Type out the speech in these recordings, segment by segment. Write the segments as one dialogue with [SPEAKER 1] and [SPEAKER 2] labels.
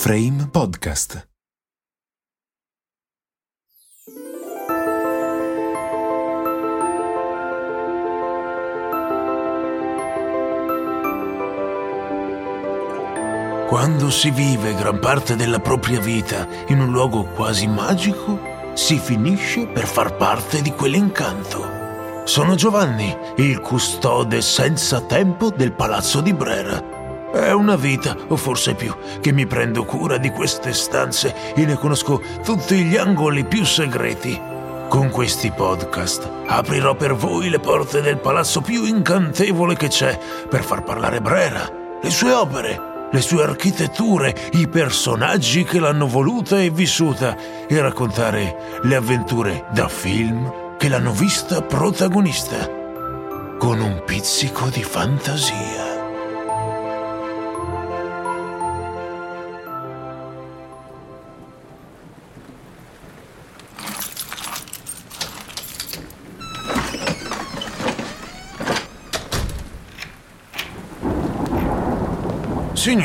[SPEAKER 1] Frame Podcast.
[SPEAKER 2] Quando si vive gran parte della propria vita in un luogo quasi magico, si finisce per far parte di quell'incanto. Sono Giovanni, il custode senza tempo del palazzo di Brera. È una vita, o forse più, che mi prendo cura di queste stanze e ne conosco tutti gli angoli più segreti. Con questi podcast aprirò per voi le porte del palazzo più incantevole che c'è per far parlare Brera, le sue opere, le sue architetture, i personaggi che l'hanno voluta e vissuta e raccontare le avventure da film che l'hanno vista protagonista, con un pizzico di fantasia.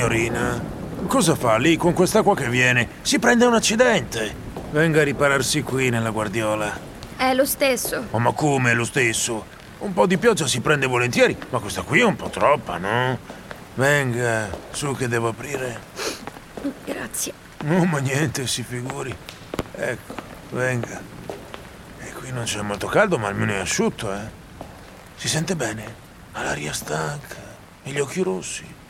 [SPEAKER 2] Signorina, cosa fa lì con quest'acqua che viene? Si prende un accidente. Venga a ripararsi qui nella guardiola.
[SPEAKER 3] È lo stesso.
[SPEAKER 2] Oh, ma come è lo stesso? Un po' di pioggia si prende volentieri, ma questa qui è un po' troppa, no? Venga, su che devo aprire.
[SPEAKER 3] Grazie.
[SPEAKER 2] No, ma niente, si figuri. Ecco, venga. E qui non c'è molto caldo, ma almeno è asciutto, eh. Si sente bene? Ha l'aria stanca e gli occhi rossi.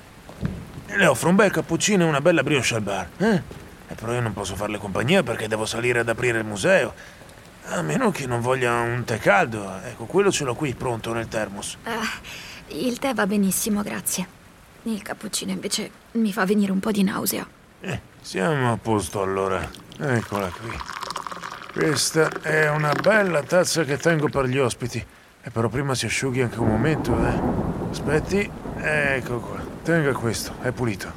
[SPEAKER 2] Le offro un bel cappuccino e una bella brioche al bar. Eh? E però io non posso farle compagnia perché devo salire ad aprire il museo. A meno che non voglia un tè caldo. Ecco, quello ce l'ho qui pronto nel termos.
[SPEAKER 3] Ah, il tè va benissimo, grazie. Il cappuccino invece mi fa venire un po' di nausea.
[SPEAKER 2] Eh, siamo a posto allora. Eccola qui. Questa è una bella tazza che tengo per gli ospiti. E però prima si asciughi anche un momento, eh. Aspetti, ecco qua. Tenga questo, è pulito.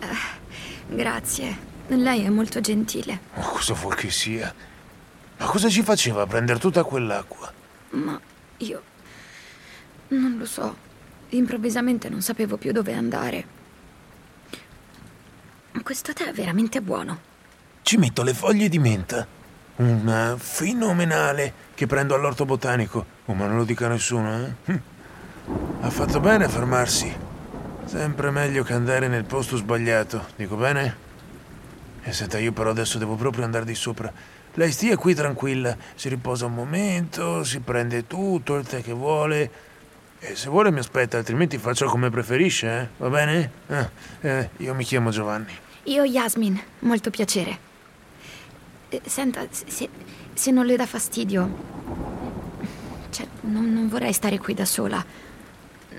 [SPEAKER 3] Uh, grazie. Lei è molto gentile.
[SPEAKER 2] Oh, cosa vuoi che sia? Ma cosa ci faceva a prendere tutta quell'acqua?
[SPEAKER 3] Ma io. Non lo so. Improvvisamente non sapevo più dove andare. Questo tè è veramente buono.
[SPEAKER 2] Ci metto le foglie di menta. Una fenomenale che prendo all'orto botanico. Oh, ma non lo dica nessuno, eh? Hm. Ha fatto bene a fermarsi. Sempre meglio che andare nel posto sbagliato, dico bene? E senta, io però adesso devo proprio andare di sopra. Lei stia qui tranquilla, si riposa un momento, si prende tutto il tè che vuole. E se vuole mi aspetta, altrimenti faccio come preferisce, eh? Va bene? Ah, eh, io mi chiamo Giovanni.
[SPEAKER 3] Io Yasmin, molto piacere. Eh, senta, se, se, non le dà fastidio... Cioè, non, non vorrei stare qui da sola.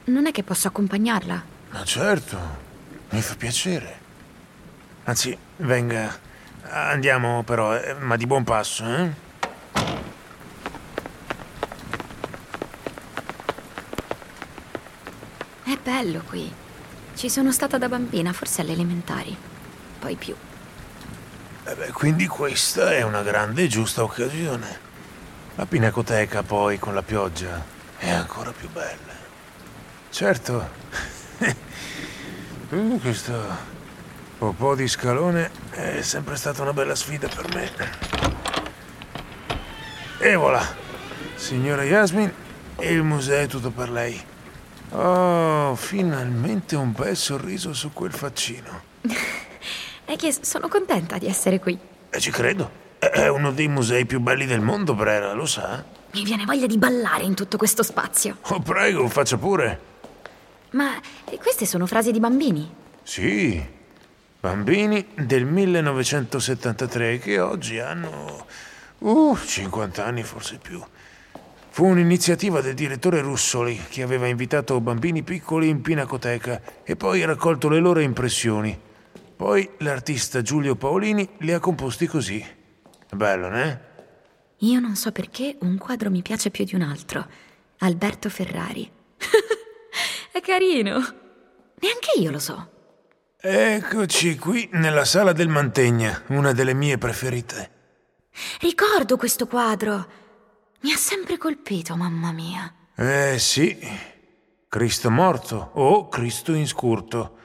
[SPEAKER 3] Non è che posso accompagnarla.
[SPEAKER 2] Ma certo, mi fa piacere. Anzi, venga, andiamo però, eh, ma di buon passo, eh?
[SPEAKER 3] È bello qui. Ci sono stata da bambina, forse alle elementari. Poi più.
[SPEAKER 2] Eh beh, quindi questa è una grande e giusta occasione. La pinacoteca poi con la pioggia è ancora più bella. Certo, uh, questo po' di scalone è sempre stata una bella sfida per me. E voilà, signora Yasmin, il museo è tutto per lei. Oh, finalmente un bel sorriso su quel faccino.
[SPEAKER 3] è che sono contenta di essere qui.
[SPEAKER 2] E ci credo. È uno dei musei più belli del mondo, Brera, lo sa?
[SPEAKER 3] Mi viene voglia di ballare in tutto questo spazio.
[SPEAKER 2] Oh, prego, faccia pure.
[SPEAKER 3] Ma queste sono frasi di bambini?
[SPEAKER 2] Sì, bambini del 1973 che oggi hanno... Uh, 50 anni forse più. Fu un'iniziativa del direttore Russoli che aveva invitato bambini piccoli in pinacoteca e poi raccolto le loro impressioni. Poi l'artista Giulio Paolini li ha composti così. Bello, né?
[SPEAKER 3] Io non so perché un quadro mi piace più di un altro. Alberto Ferrari. È carino. Neanche io lo so.
[SPEAKER 2] Eccoci qui nella sala del Mantegna, una delle mie preferite.
[SPEAKER 3] Ricordo questo quadro. Mi ha sempre colpito, mamma mia.
[SPEAKER 2] Eh sì. Cristo morto o Cristo inscurto.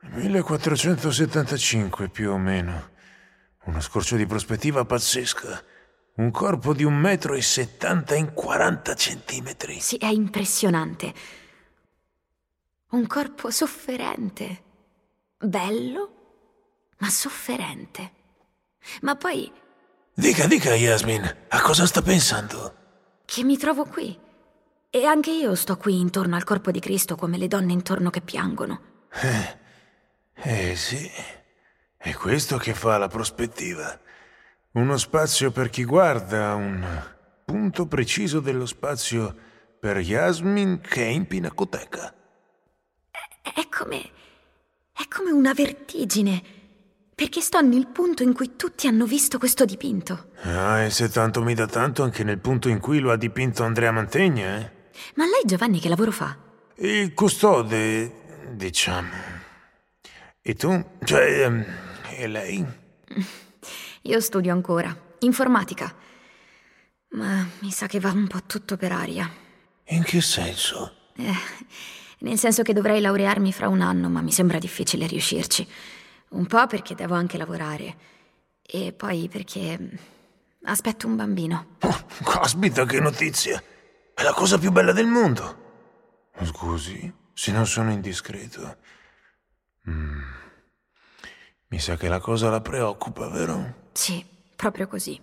[SPEAKER 2] 1475 più o meno. Uno scorcio di prospettiva pazzesca. Un corpo di un metro e settanta in 40 centimetri.
[SPEAKER 3] Sì, è impressionante. Un corpo sofferente. Bello, ma sofferente. Ma poi...
[SPEAKER 2] Dica, dica, Yasmin, a cosa sta pensando?
[SPEAKER 3] Che mi trovo qui. E anche io sto qui intorno al corpo di Cristo come le donne intorno che piangono.
[SPEAKER 2] Eh, eh sì. È questo che fa la prospettiva. Uno spazio per chi guarda, un punto preciso dello spazio per Yasmin che è in pinacoteca.
[SPEAKER 3] È, come. è come una vertigine. Perché sto nel punto in cui tutti hanno visto questo dipinto.
[SPEAKER 2] Ah, e se tanto mi dà tanto anche nel punto in cui lo ha dipinto Andrea Mantegna, eh?
[SPEAKER 3] Ma lei, Giovanni, che lavoro fa?
[SPEAKER 2] Il custode, diciamo. E tu? Cioè, ehm, e lei?
[SPEAKER 3] Io studio ancora, informatica. Ma mi sa che va un po' tutto per aria.
[SPEAKER 2] In che senso?
[SPEAKER 3] Eh, nel senso che dovrei laurearmi fra un anno, ma mi sembra difficile riuscirci. Un po' perché devo anche lavorare. E poi perché aspetto un bambino.
[SPEAKER 2] Oh, caspita, che notizia! È la cosa più bella del mondo. Scusi, se non sono indiscreto. Mm. Mi sa che la cosa la preoccupa, vero?
[SPEAKER 3] Sì, proprio così.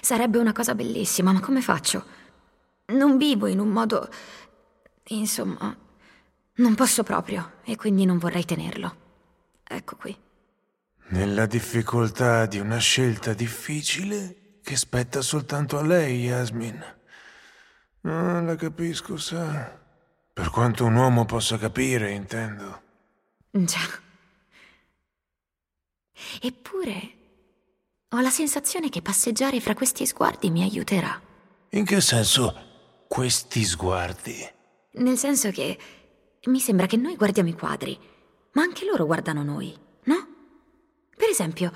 [SPEAKER 3] Sarebbe una cosa bellissima, ma come faccio? Non vivo in un modo... Insomma, non posso proprio e quindi non vorrei tenerlo. Ecco qui.
[SPEAKER 2] Nella difficoltà di una scelta difficile che spetta soltanto a lei, Yasmin. Ah, la capisco, sa. Per quanto un uomo possa capire, intendo.
[SPEAKER 3] Già. Eppure ho la sensazione che passeggiare fra questi sguardi mi aiuterà.
[SPEAKER 2] In che senso questi sguardi?
[SPEAKER 3] Nel senso che mi sembra che noi guardiamo i quadri, ma anche loro guardano noi, no? Per esempio,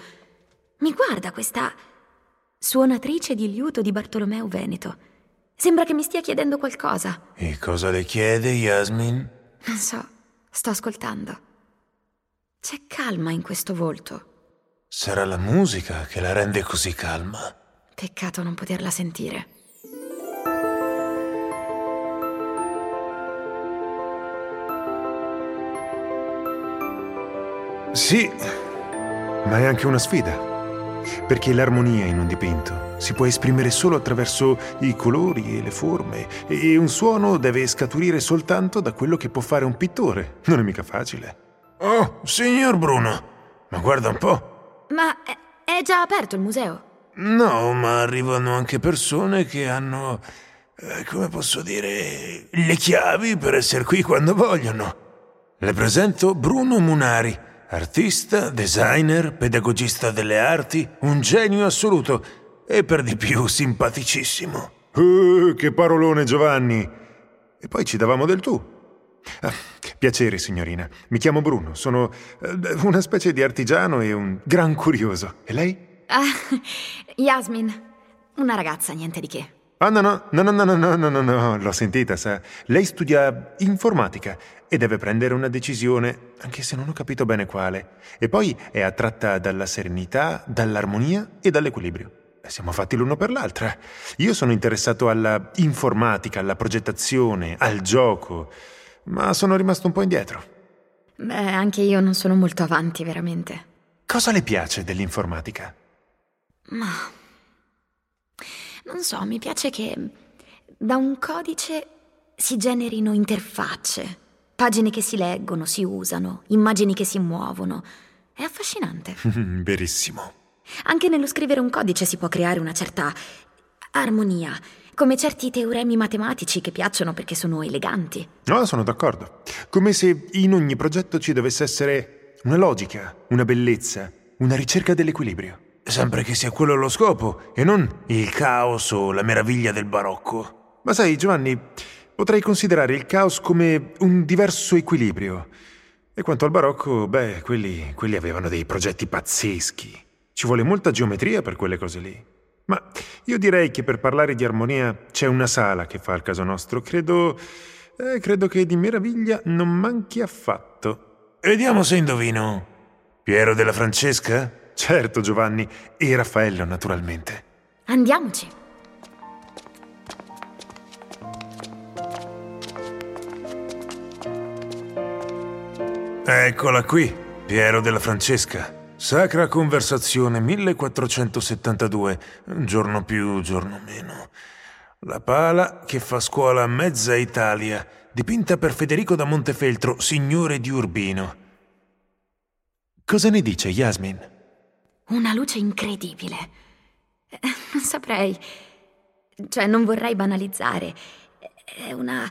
[SPEAKER 3] mi guarda questa suonatrice di liuto di Bartolomeo Veneto. Sembra che mi stia chiedendo qualcosa.
[SPEAKER 2] E cosa le chiede, Yasmin?
[SPEAKER 3] Non so, sto ascoltando. C'è calma in questo volto.
[SPEAKER 2] Sarà la musica che la rende così calma.
[SPEAKER 3] Peccato non poterla sentire.
[SPEAKER 1] Sì, ma è anche una sfida. Perché l'armonia in un dipinto si può esprimere solo attraverso i colori e le forme, e un suono deve scaturire soltanto da quello che può fare un pittore. Non è mica facile.
[SPEAKER 2] Oh, signor Bruno, ma guarda un po'.
[SPEAKER 3] Ma è, è già aperto il museo?
[SPEAKER 2] No, ma arrivano anche persone che hanno, eh, come posso dire, le chiavi per essere qui quando vogliono. Le presento Bruno Munari, artista, designer, pedagogista delle arti, un genio assoluto e per di più simpaticissimo.
[SPEAKER 1] Uh, che parolone, Giovanni! E poi ci davamo del tu. Ah, piacere, signorina. Mi chiamo Bruno. Sono eh, una specie di artigiano e un gran curioso. E lei?
[SPEAKER 3] Ah, Yasmin. Una ragazza, niente di che.
[SPEAKER 1] Ah, no, no, no, no, no, no, no, no, no, l'ho sentita, sa. Lei studia informatica e deve prendere una decisione, anche se non ho capito bene quale. E poi è attratta dalla serenità, dall'armonia e dall'equilibrio. E siamo fatti l'uno per l'altra. Io sono interessato alla informatica, alla progettazione, al gioco, ma sono rimasto un po' indietro.
[SPEAKER 3] Beh, anche io non sono molto avanti, veramente.
[SPEAKER 1] Cosa le piace dell'informatica?
[SPEAKER 3] Ma... Non so, mi piace che da un codice si generino interfacce, pagine che si leggono, si usano, immagini che si muovono. È affascinante.
[SPEAKER 1] Verissimo.
[SPEAKER 3] Anche nello scrivere un codice si può creare una certa armonia, come certi teoremi matematici che piacciono perché sono eleganti.
[SPEAKER 1] No, sono d'accordo. Come se in ogni progetto ci dovesse essere una logica, una bellezza, una ricerca dell'equilibrio.
[SPEAKER 2] Sempre che sia quello lo scopo e non il caos o la meraviglia del barocco.
[SPEAKER 1] Ma sai, Giovanni, potrei considerare il caos come un diverso equilibrio. E quanto al barocco, beh, quelli, quelli avevano dei progetti pazzeschi. Ci vuole molta geometria per quelle cose lì. Ma io direi che per parlare di armonia c'è una sala che fa al caso nostro. Credo. Eh, credo che di meraviglia non manchi affatto.
[SPEAKER 4] Vediamo se indovino. Piero della Francesca?
[SPEAKER 2] Certo, Giovanni. E Raffaello, naturalmente.
[SPEAKER 3] Andiamoci.
[SPEAKER 4] Eccola qui, Piero della Francesca. Sacra Conversazione 1472, giorno più, giorno meno. La pala che fa scuola a mezza Italia, dipinta per Federico da Montefeltro, signore di Urbino.
[SPEAKER 2] Cosa ne dice Yasmin?
[SPEAKER 3] Una luce incredibile. Eh, Non saprei. Cioè, non vorrei banalizzare. È una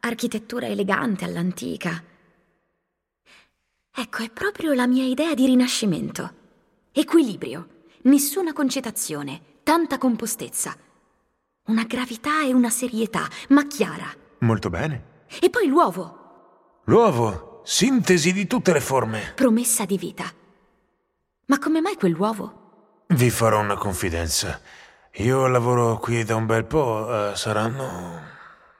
[SPEAKER 3] architettura elegante all'antica. Ecco, è proprio la mia idea di rinascimento. Equilibrio, nessuna concitazione, tanta compostezza. Una gravità e una serietà, ma chiara.
[SPEAKER 2] Molto bene.
[SPEAKER 3] E poi l'uovo,
[SPEAKER 4] L'uovo, sintesi di tutte le forme.
[SPEAKER 3] promessa di vita. Ma come mai quell'uovo?
[SPEAKER 4] Vi farò una confidenza. Io lavoro qui da un bel po', eh, saranno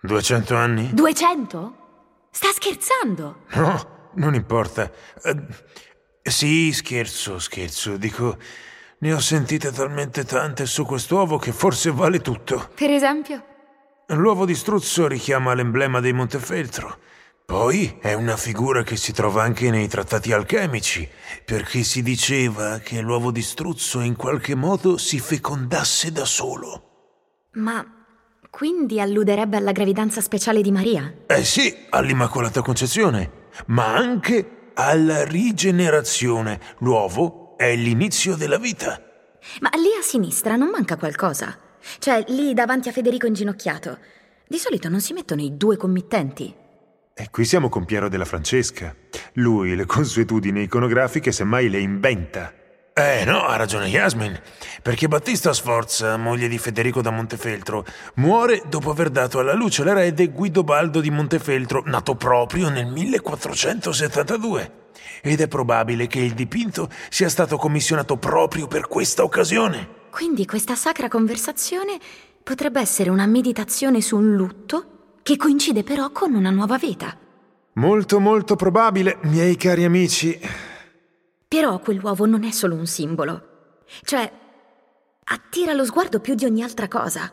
[SPEAKER 4] 200 anni?
[SPEAKER 3] 200? Sta scherzando?
[SPEAKER 4] No, non importa. Eh, sì, scherzo, scherzo. Dico, ne ho sentite talmente tante su quest'uovo che forse vale tutto.
[SPEAKER 3] Per esempio?
[SPEAKER 4] L'uovo di struzzo richiama l'emblema dei Montefeltro. Poi è una figura che si trova anche nei trattati alchemici, perché si diceva che l'uovo di struzzo in qualche modo si fecondasse da solo.
[SPEAKER 3] Ma quindi alluderebbe alla gravidanza speciale di Maria?
[SPEAKER 4] Eh sì, all'Immacolata Concezione, ma anche alla rigenerazione. L'uovo è l'inizio della vita.
[SPEAKER 3] Ma lì a sinistra non manca qualcosa? Cioè, lì davanti a Federico inginocchiato. Di solito non si mettono i due committenti.
[SPEAKER 2] E qui siamo con Piero della Francesca. Lui le consuetudini iconografiche semmai le inventa.
[SPEAKER 4] Eh no, ha ragione Yasmin, perché Battista Sforza, moglie di Federico da Montefeltro, muore dopo aver dato alla luce l'erede Guidobaldo di Montefeltro, nato proprio nel 1472. Ed è probabile che il dipinto sia stato commissionato proprio per questa occasione.
[SPEAKER 3] Quindi questa sacra conversazione potrebbe essere una meditazione su un lutto che coincide però con una nuova vita.
[SPEAKER 2] Molto molto probabile, miei cari amici.
[SPEAKER 3] Però quell'uovo non è solo un simbolo. Cioè, attira lo sguardo più di ogni altra cosa.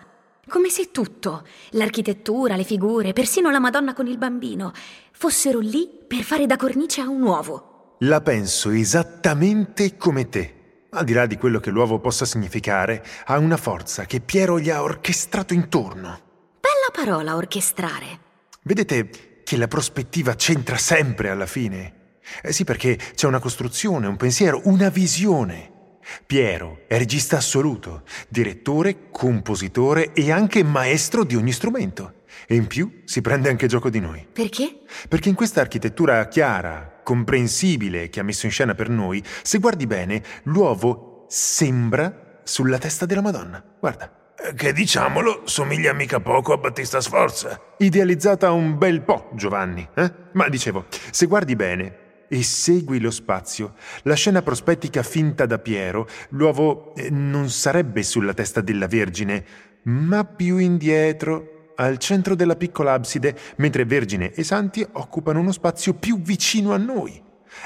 [SPEAKER 3] Come se tutto, l'architettura, le figure, persino la Madonna con il bambino, fossero lì per fare da cornice a un uovo.
[SPEAKER 2] La penso esattamente come te. Al di là di quello che l'uovo possa significare, ha una forza che Piero gli ha orchestrato intorno.
[SPEAKER 3] Parola orchestrare.
[SPEAKER 2] Vedete che la prospettiva c'entra sempre alla fine? Eh sì, perché c'è una costruzione, un pensiero, una visione. Piero è regista assoluto, direttore, compositore e anche maestro di ogni strumento. E in più si prende anche gioco di noi.
[SPEAKER 3] Perché?
[SPEAKER 2] Perché in questa architettura chiara, comprensibile che ha messo in scena per noi, se guardi bene, l'uovo sembra sulla testa della Madonna. Guarda.
[SPEAKER 4] Che diciamolo, somiglia mica poco a Battista Sforza.
[SPEAKER 2] Idealizzata un bel po', Giovanni. Eh? Ma dicevo, se guardi bene e segui lo spazio, la scena prospettica finta da Piero, l'uovo eh, non sarebbe sulla testa della Vergine, ma più indietro, al centro della piccola abside, mentre Vergine e Santi occupano uno spazio più vicino a noi.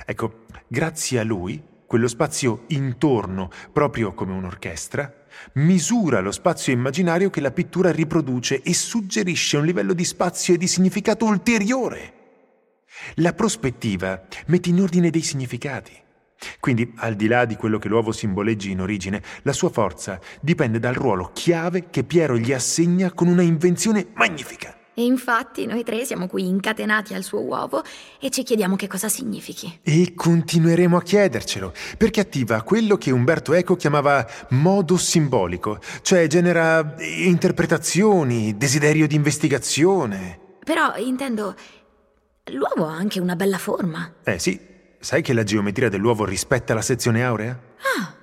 [SPEAKER 2] Ecco, grazie a lui, quello spazio intorno, proprio come un'orchestra, misura lo spazio immaginario che la pittura riproduce e suggerisce un livello di spazio e di significato ulteriore. La prospettiva mette in ordine dei significati. Quindi, al di là di quello che l'uovo simboleggi in origine, la sua forza dipende dal ruolo chiave che Piero gli assegna con una invenzione magnifica.
[SPEAKER 3] E infatti noi tre siamo qui incatenati al suo uovo e ci chiediamo che cosa significhi.
[SPEAKER 2] E continueremo a chiedercelo, perché attiva quello che Umberto Eco chiamava modo simbolico, cioè genera interpretazioni, desiderio di investigazione.
[SPEAKER 3] Però intendo, l'uovo ha anche una bella forma.
[SPEAKER 2] Eh sì, sai che la geometria dell'uovo rispetta la sezione aurea?
[SPEAKER 3] Ah,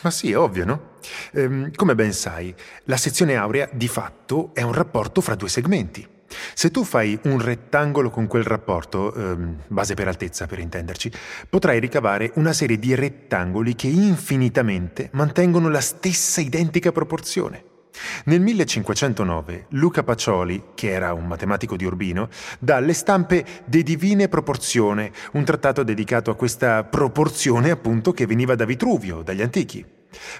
[SPEAKER 2] Ma sì, è ovvio, no? Ehm, come ben sai, la sezione aurea di fatto è un rapporto fra due segmenti. Se tu fai un rettangolo con quel rapporto, ehm, base per altezza per intenderci, potrai ricavare una serie di rettangoli che infinitamente mantengono la stessa identica proporzione.
[SPEAKER 1] Nel 1509 Luca Pacioli, che era un matematico di Urbino, dà alle stampe De Divine Proporzione, un trattato dedicato a questa proporzione appunto che veniva da Vitruvio, dagli antichi.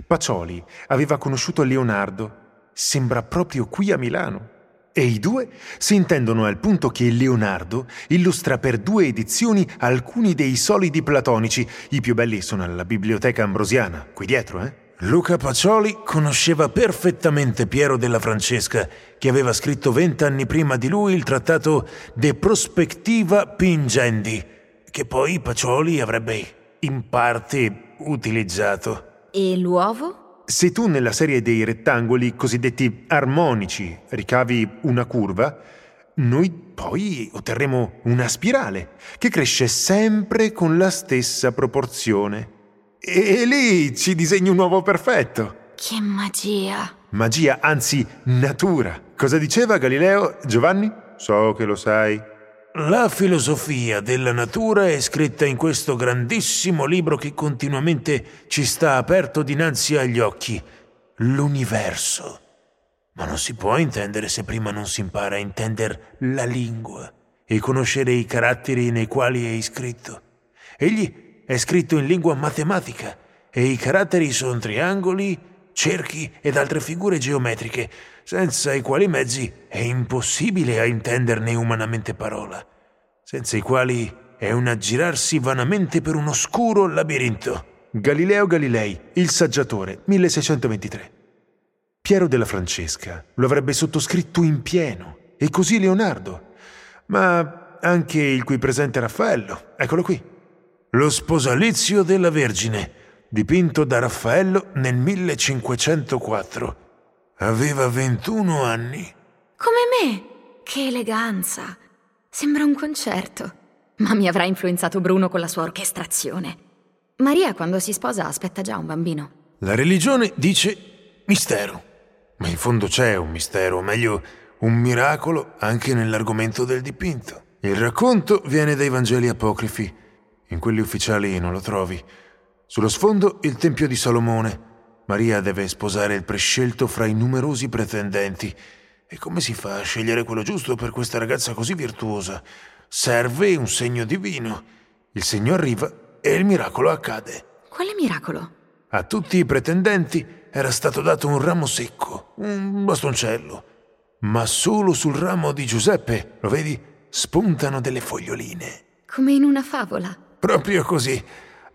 [SPEAKER 1] Pacioli aveva conosciuto Leonardo, sembra proprio qui a Milano. E i due si intendono al punto che Leonardo illustra per due edizioni alcuni dei solidi platonici. I più belli sono alla Biblioteca Ambrosiana, qui dietro, eh?
[SPEAKER 2] Luca Pacioli conosceva perfettamente Piero della Francesca, che aveva scritto vent'anni prima di lui il trattato De Prospectiva Pingendi, che poi Pacioli avrebbe in parte utilizzato.
[SPEAKER 3] E l'uovo?
[SPEAKER 1] Se tu nella serie dei rettangoli cosiddetti armonici ricavi una curva, noi poi otterremo una spirale che cresce sempre con la stessa proporzione. E lì ci disegni un uovo perfetto.
[SPEAKER 3] Che magia!
[SPEAKER 1] Magia, anzi natura. Cosa diceva Galileo, Giovanni? So che lo sai.
[SPEAKER 2] La filosofia della natura è scritta in questo grandissimo libro che continuamente ci sta aperto dinanzi agli occhi, l'universo. Ma non si può intendere se prima non si impara a intendere la lingua e conoscere i caratteri nei quali è iscritto. Egli è scritto in lingua matematica e i caratteri sono triangoli, cerchi ed altre figure geometriche, senza i quali mezzi è impossibile a intenderne umanamente parola, senza i quali è un aggirarsi vanamente per un oscuro labirinto.
[SPEAKER 1] Galileo Galilei, il saggiatore, 1623. Piero della Francesca lo avrebbe sottoscritto in pieno, e così Leonardo, ma anche il qui presente Raffaello, eccolo qui.
[SPEAKER 2] Lo sposalizio della Vergine, dipinto da Raffaello nel 1504. Aveva 21 anni.
[SPEAKER 3] Come me! Che eleganza! Sembra un concerto. Ma mi avrà influenzato Bruno con la sua orchestrazione. Maria, quando si sposa, aspetta già un bambino.
[SPEAKER 2] La religione dice mistero. Ma in fondo c'è un mistero, o meglio, un miracolo anche nell'argomento del dipinto. Il racconto viene dai Vangeli apocrifi in quelli ufficiali non lo trovi. Sullo sfondo il Tempio di Salomone. Maria deve sposare il prescelto fra i numerosi pretendenti. E come si fa a scegliere quello giusto per questa ragazza così virtuosa? Serve un segno divino. Il segno arriva e il miracolo accade.
[SPEAKER 3] Quale miracolo?
[SPEAKER 2] A tutti i pretendenti era stato dato un ramo secco, un bastoncello. Ma solo sul ramo di Giuseppe, lo vedi, spuntano delle foglioline.
[SPEAKER 3] Come in una favola.
[SPEAKER 2] Proprio così.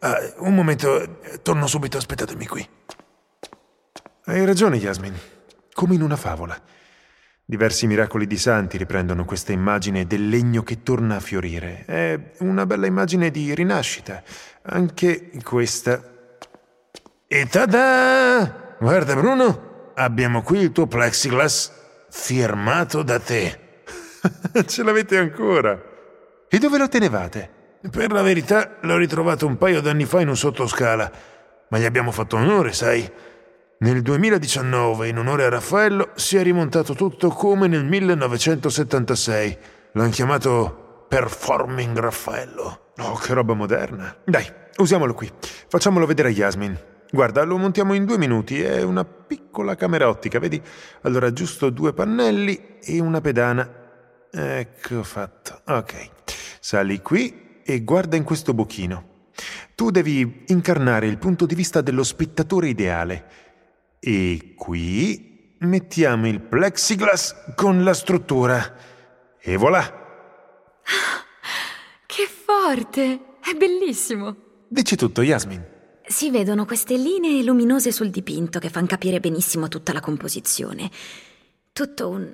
[SPEAKER 2] Uh, un momento, torno subito, aspettatemi qui.
[SPEAKER 1] Hai ragione, Yasmin. Come in una favola. Diversi miracoli di santi riprendono questa immagine del legno che torna a fiorire. È una bella immagine di rinascita. Anche questa.
[SPEAKER 2] E tada! Guarda, Bruno, abbiamo qui il tuo plexiglass firmato da te.
[SPEAKER 1] Ce l'avete ancora? E dove lo tenevate?
[SPEAKER 2] Per la verità l'ho ritrovato un paio d'anni fa in un sottoscala, ma gli abbiamo fatto onore, sai. Nel 2019, in onore a Raffaello, si è rimontato tutto come nel 1976. L'hanno chiamato Performing Raffaello.
[SPEAKER 1] Oh, che roba moderna. Dai, usiamolo qui. Facciamolo vedere a Yasmin. Guarda, lo montiamo in due minuti. È una piccola camera ottica, vedi? Allora, giusto due pannelli e una pedana. Ecco fatto. Ok. Sali qui e guarda in questo bocchino. Tu devi incarnare il punto di vista dello spettatore ideale. E qui mettiamo il plexiglass con la struttura. E voilà!
[SPEAKER 3] Che forte! È bellissimo!
[SPEAKER 1] Dici tutto, Yasmin.
[SPEAKER 3] Si vedono queste linee luminose sul dipinto che fanno capire benissimo tutta la composizione. Tutto un...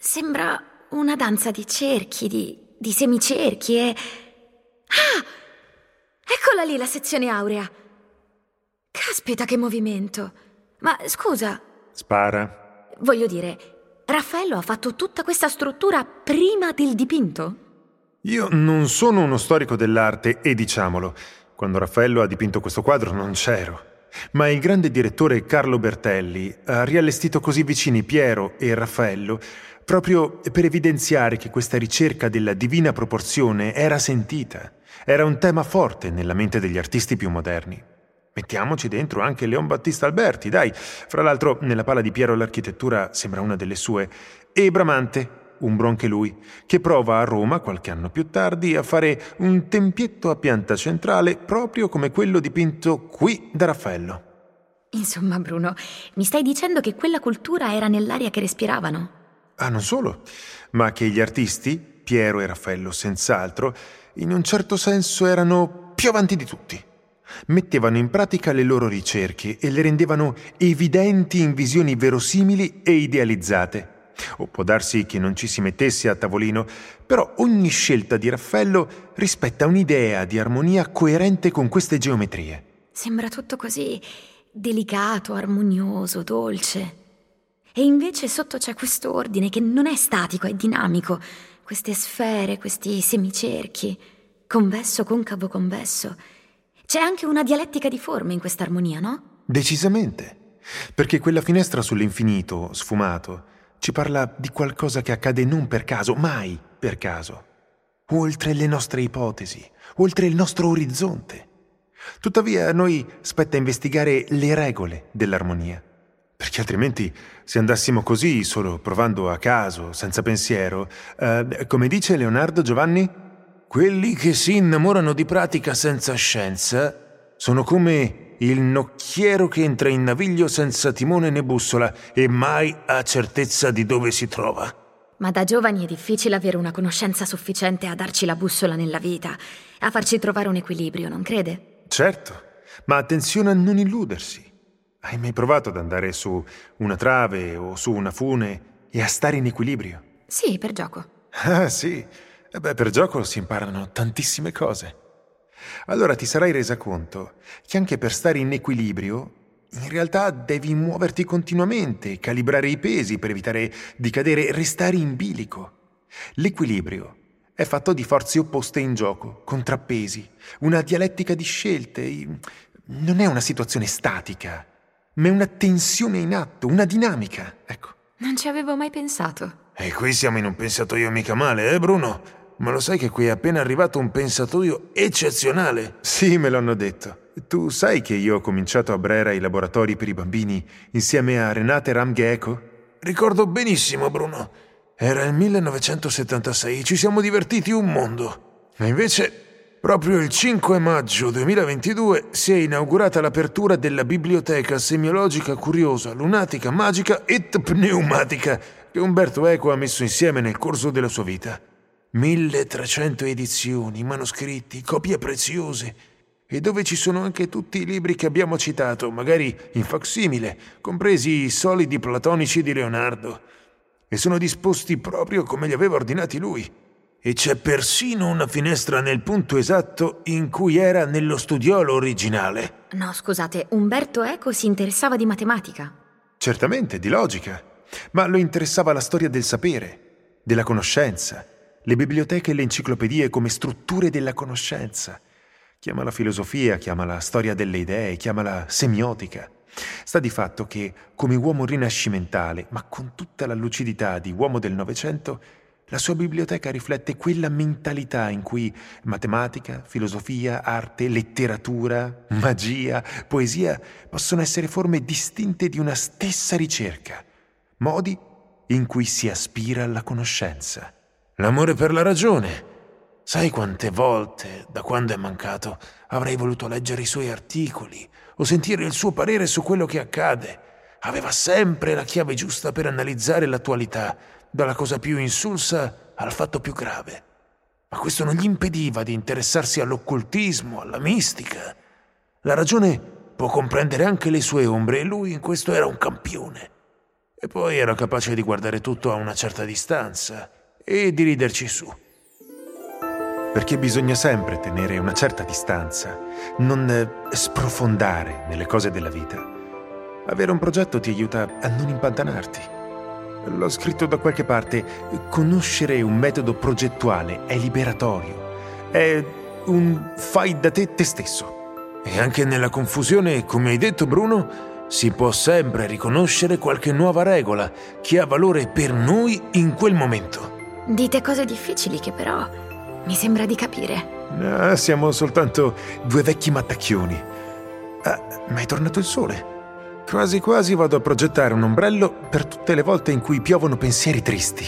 [SPEAKER 3] sembra una danza di cerchi, di, di semicerchi e... Ah! Eccola lì la sezione aurea. Caspita che movimento. Ma scusa.
[SPEAKER 1] Spara.
[SPEAKER 3] Voglio dire, Raffaello ha fatto tutta questa struttura prima del dipinto?
[SPEAKER 1] Io non sono uno storico dell'arte e diciamolo, quando Raffaello ha dipinto questo quadro non c'ero. Ma il grande direttore Carlo Bertelli ha riallestito così vicini Piero e Raffaello proprio per evidenziare che questa ricerca della divina proporzione era sentita era un tema forte nella mente degli artisti più moderni.
[SPEAKER 2] Mettiamoci dentro anche Leon Battista Alberti, dai. Fra l'altro, nella pala di Piero l'architettura sembra una delle sue. E Bramante, umbro anche lui, che prova a Roma, qualche anno più tardi, a fare un tempietto a pianta centrale proprio come quello dipinto qui da Raffaello.
[SPEAKER 3] Insomma, Bruno, mi stai dicendo che quella cultura era nell'aria che respiravano?
[SPEAKER 2] Ah, non solo, ma che gli artisti, Piero e Raffaello senz'altro, in un certo senso erano più avanti di tutti. Mettevano in pratica le loro ricerche e le rendevano evidenti in visioni verosimili e idealizzate. O può darsi che non ci si mettesse a tavolino, però ogni scelta di Raffaello rispetta un'idea di armonia coerente con queste geometrie.
[SPEAKER 3] Sembra tutto così delicato, armonioso, dolce. E invece sotto c'è questo ordine che non è statico, è dinamico. Queste sfere, questi semicerchi, convesso, concavo, convesso. C'è anche una dialettica di forme in questa armonia, no?
[SPEAKER 2] Decisamente. Perché quella finestra sull'infinito, sfumato, ci parla di qualcosa che accade non per caso, mai per caso, oltre le nostre ipotesi, oltre il nostro orizzonte. Tuttavia a noi spetta investigare le regole dell'armonia, perché altrimenti se andassimo così, solo provando a caso, senza pensiero, eh, come dice Leonardo Giovanni, quelli che si innamorano di pratica senza scienza sono come il nocchiero che entra in naviglio senza timone né bussola e mai ha certezza di dove si trova.
[SPEAKER 3] Ma da giovani è difficile avere una conoscenza sufficiente a darci la bussola nella vita, a farci trovare un equilibrio, non crede?
[SPEAKER 2] Certo, ma attenzione a non illudersi. Hai mai provato ad andare su una trave o su una fune e a stare in equilibrio?
[SPEAKER 3] Sì, per gioco.
[SPEAKER 2] Ah, sì. E beh, per gioco si imparano tantissime cose allora ti sarai resa conto che anche per stare in equilibrio, in realtà devi muoverti continuamente, calibrare i pesi per evitare di cadere, restare in bilico. L'equilibrio è fatto di forze opposte in gioco, contrappesi, una dialettica di scelte. Non è una situazione statica, ma è una tensione in atto, una dinamica, ecco.
[SPEAKER 3] Non ci avevo mai pensato.
[SPEAKER 5] E qui siamo in un pensatoio mica male, eh Bruno? Ma lo sai che qui è appena arrivato un pensatoio eccezionale?
[SPEAKER 2] Sì, me l'hanno detto. Tu sai che io ho cominciato a Brera i laboratori per i bambini insieme a Renate Ramgheco?
[SPEAKER 5] Ricordo benissimo, Bruno. Era il 1976, ci siamo divertiti un mondo. E invece, proprio il 5 maggio 2022 si è inaugurata l'apertura della biblioteca semiologica curiosa, lunatica, magica e pneumatica che Umberto Eco ha messo insieme nel corso della sua vita. 1300 edizioni, manoscritti, copie preziose e dove ci sono anche tutti i libri che abbiamo citato, magari in facsimile, compresi i solidi platonici di Leonardo. E sono disposti proprio come li aveva ordinati lui. E c'è persino una finestra nel punto esatto in cui era nello studiolo originale.
[SPEAKER 3] No, scusate, Umberto Eco si interessava di matematica.
[SPEAKER 2] Certamente, di logica, ma lo interessava la storia del sapere, della conoscenza le biblioteche e le enciclopedie come strutture della conoscenza. Chiamala filosofia, chiamala storia delle idee, chiamala semiotica. Sta di fatto che, come uomo rinascimentale, ma con tutta la lucidità di uomo del Novecento, la sua biblioteca riflette quella mentalità in cui matematica, filosofia, arte, letteratura, magia, poesia possono essere forme distinte di una stessa ricerca, modi in cui si aspira alla conoscenza.
[SPEAKER 5] L'amore per la ragione. Sai quante volte, da quando è mancato, avrei voluto leggere i suoi articoli o sentire il suo parere su quello che accade. Aveva sempre la chiave giusta per analizzare l'attualità, dalla cosa più insulsa al fatto più grave. Ma questo non gli impediva di interessarsi all'occultismo, alla mistica. La ragione può comprendere anche le sue ombre e lui in questo era un campione. E poi era capace di guardare tutto a una certa distanza e di riderci su.
[SPEAKER 2] Perché bisogna sempre tenere una certa distanza, non eh, sprofondare nelle cose della vita. Avere un progetto ti aiuta a non impantanarti. L'ho scritto da qualche parte, conoscere un metodo progettuale è liberatorio, è un fai da te te stesso.
[SPEAKER 5] E anche nella confusione, come hai detto Bruno, si può sempre riconoscere qualche nuova regola che ha valore per noi in quel momento.
[SPEAKER 3] Dite cose difficili che però mi sembra di capire.
[SPEAKER 2] Ah, siamo soltanto due vecchi mattacchioni. Ah, ma è tornato il sole. Quasi quasi vado a progettare un ombrello per tutte le volte in cui piovono pensieri tristi.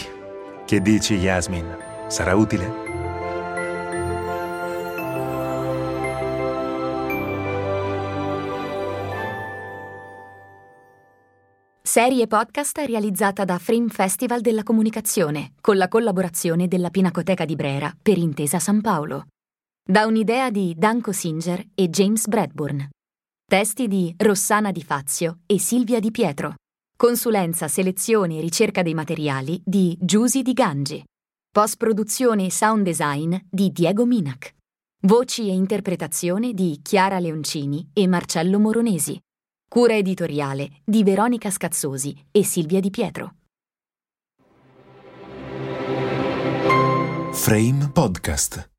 [SPEAKER 2] Che dici, Yasmin? Sarà utile?
[SPEAKER 3] Serie podcast realizzata da Frame Festival della Comunicazione, con la collaborazione della Pinacoteca di Brera per Intesa San Paolo. Da un'idea di Danko Singer e James Bradburn. Testi di Rossana Di Fazio e Silvia Di Pietro. Consulenza, selezione e ricerca dei materiali di Giusy Di Gangi. Post-produzione e sound design di Diego Minac. Voci e interpretazione di Chiara Leoncini e Marcello Moronesi. Cura editoriale di Veronica Scazzosi e Silvia Di Pietro.
[SPEAKER 6] Frame Podcast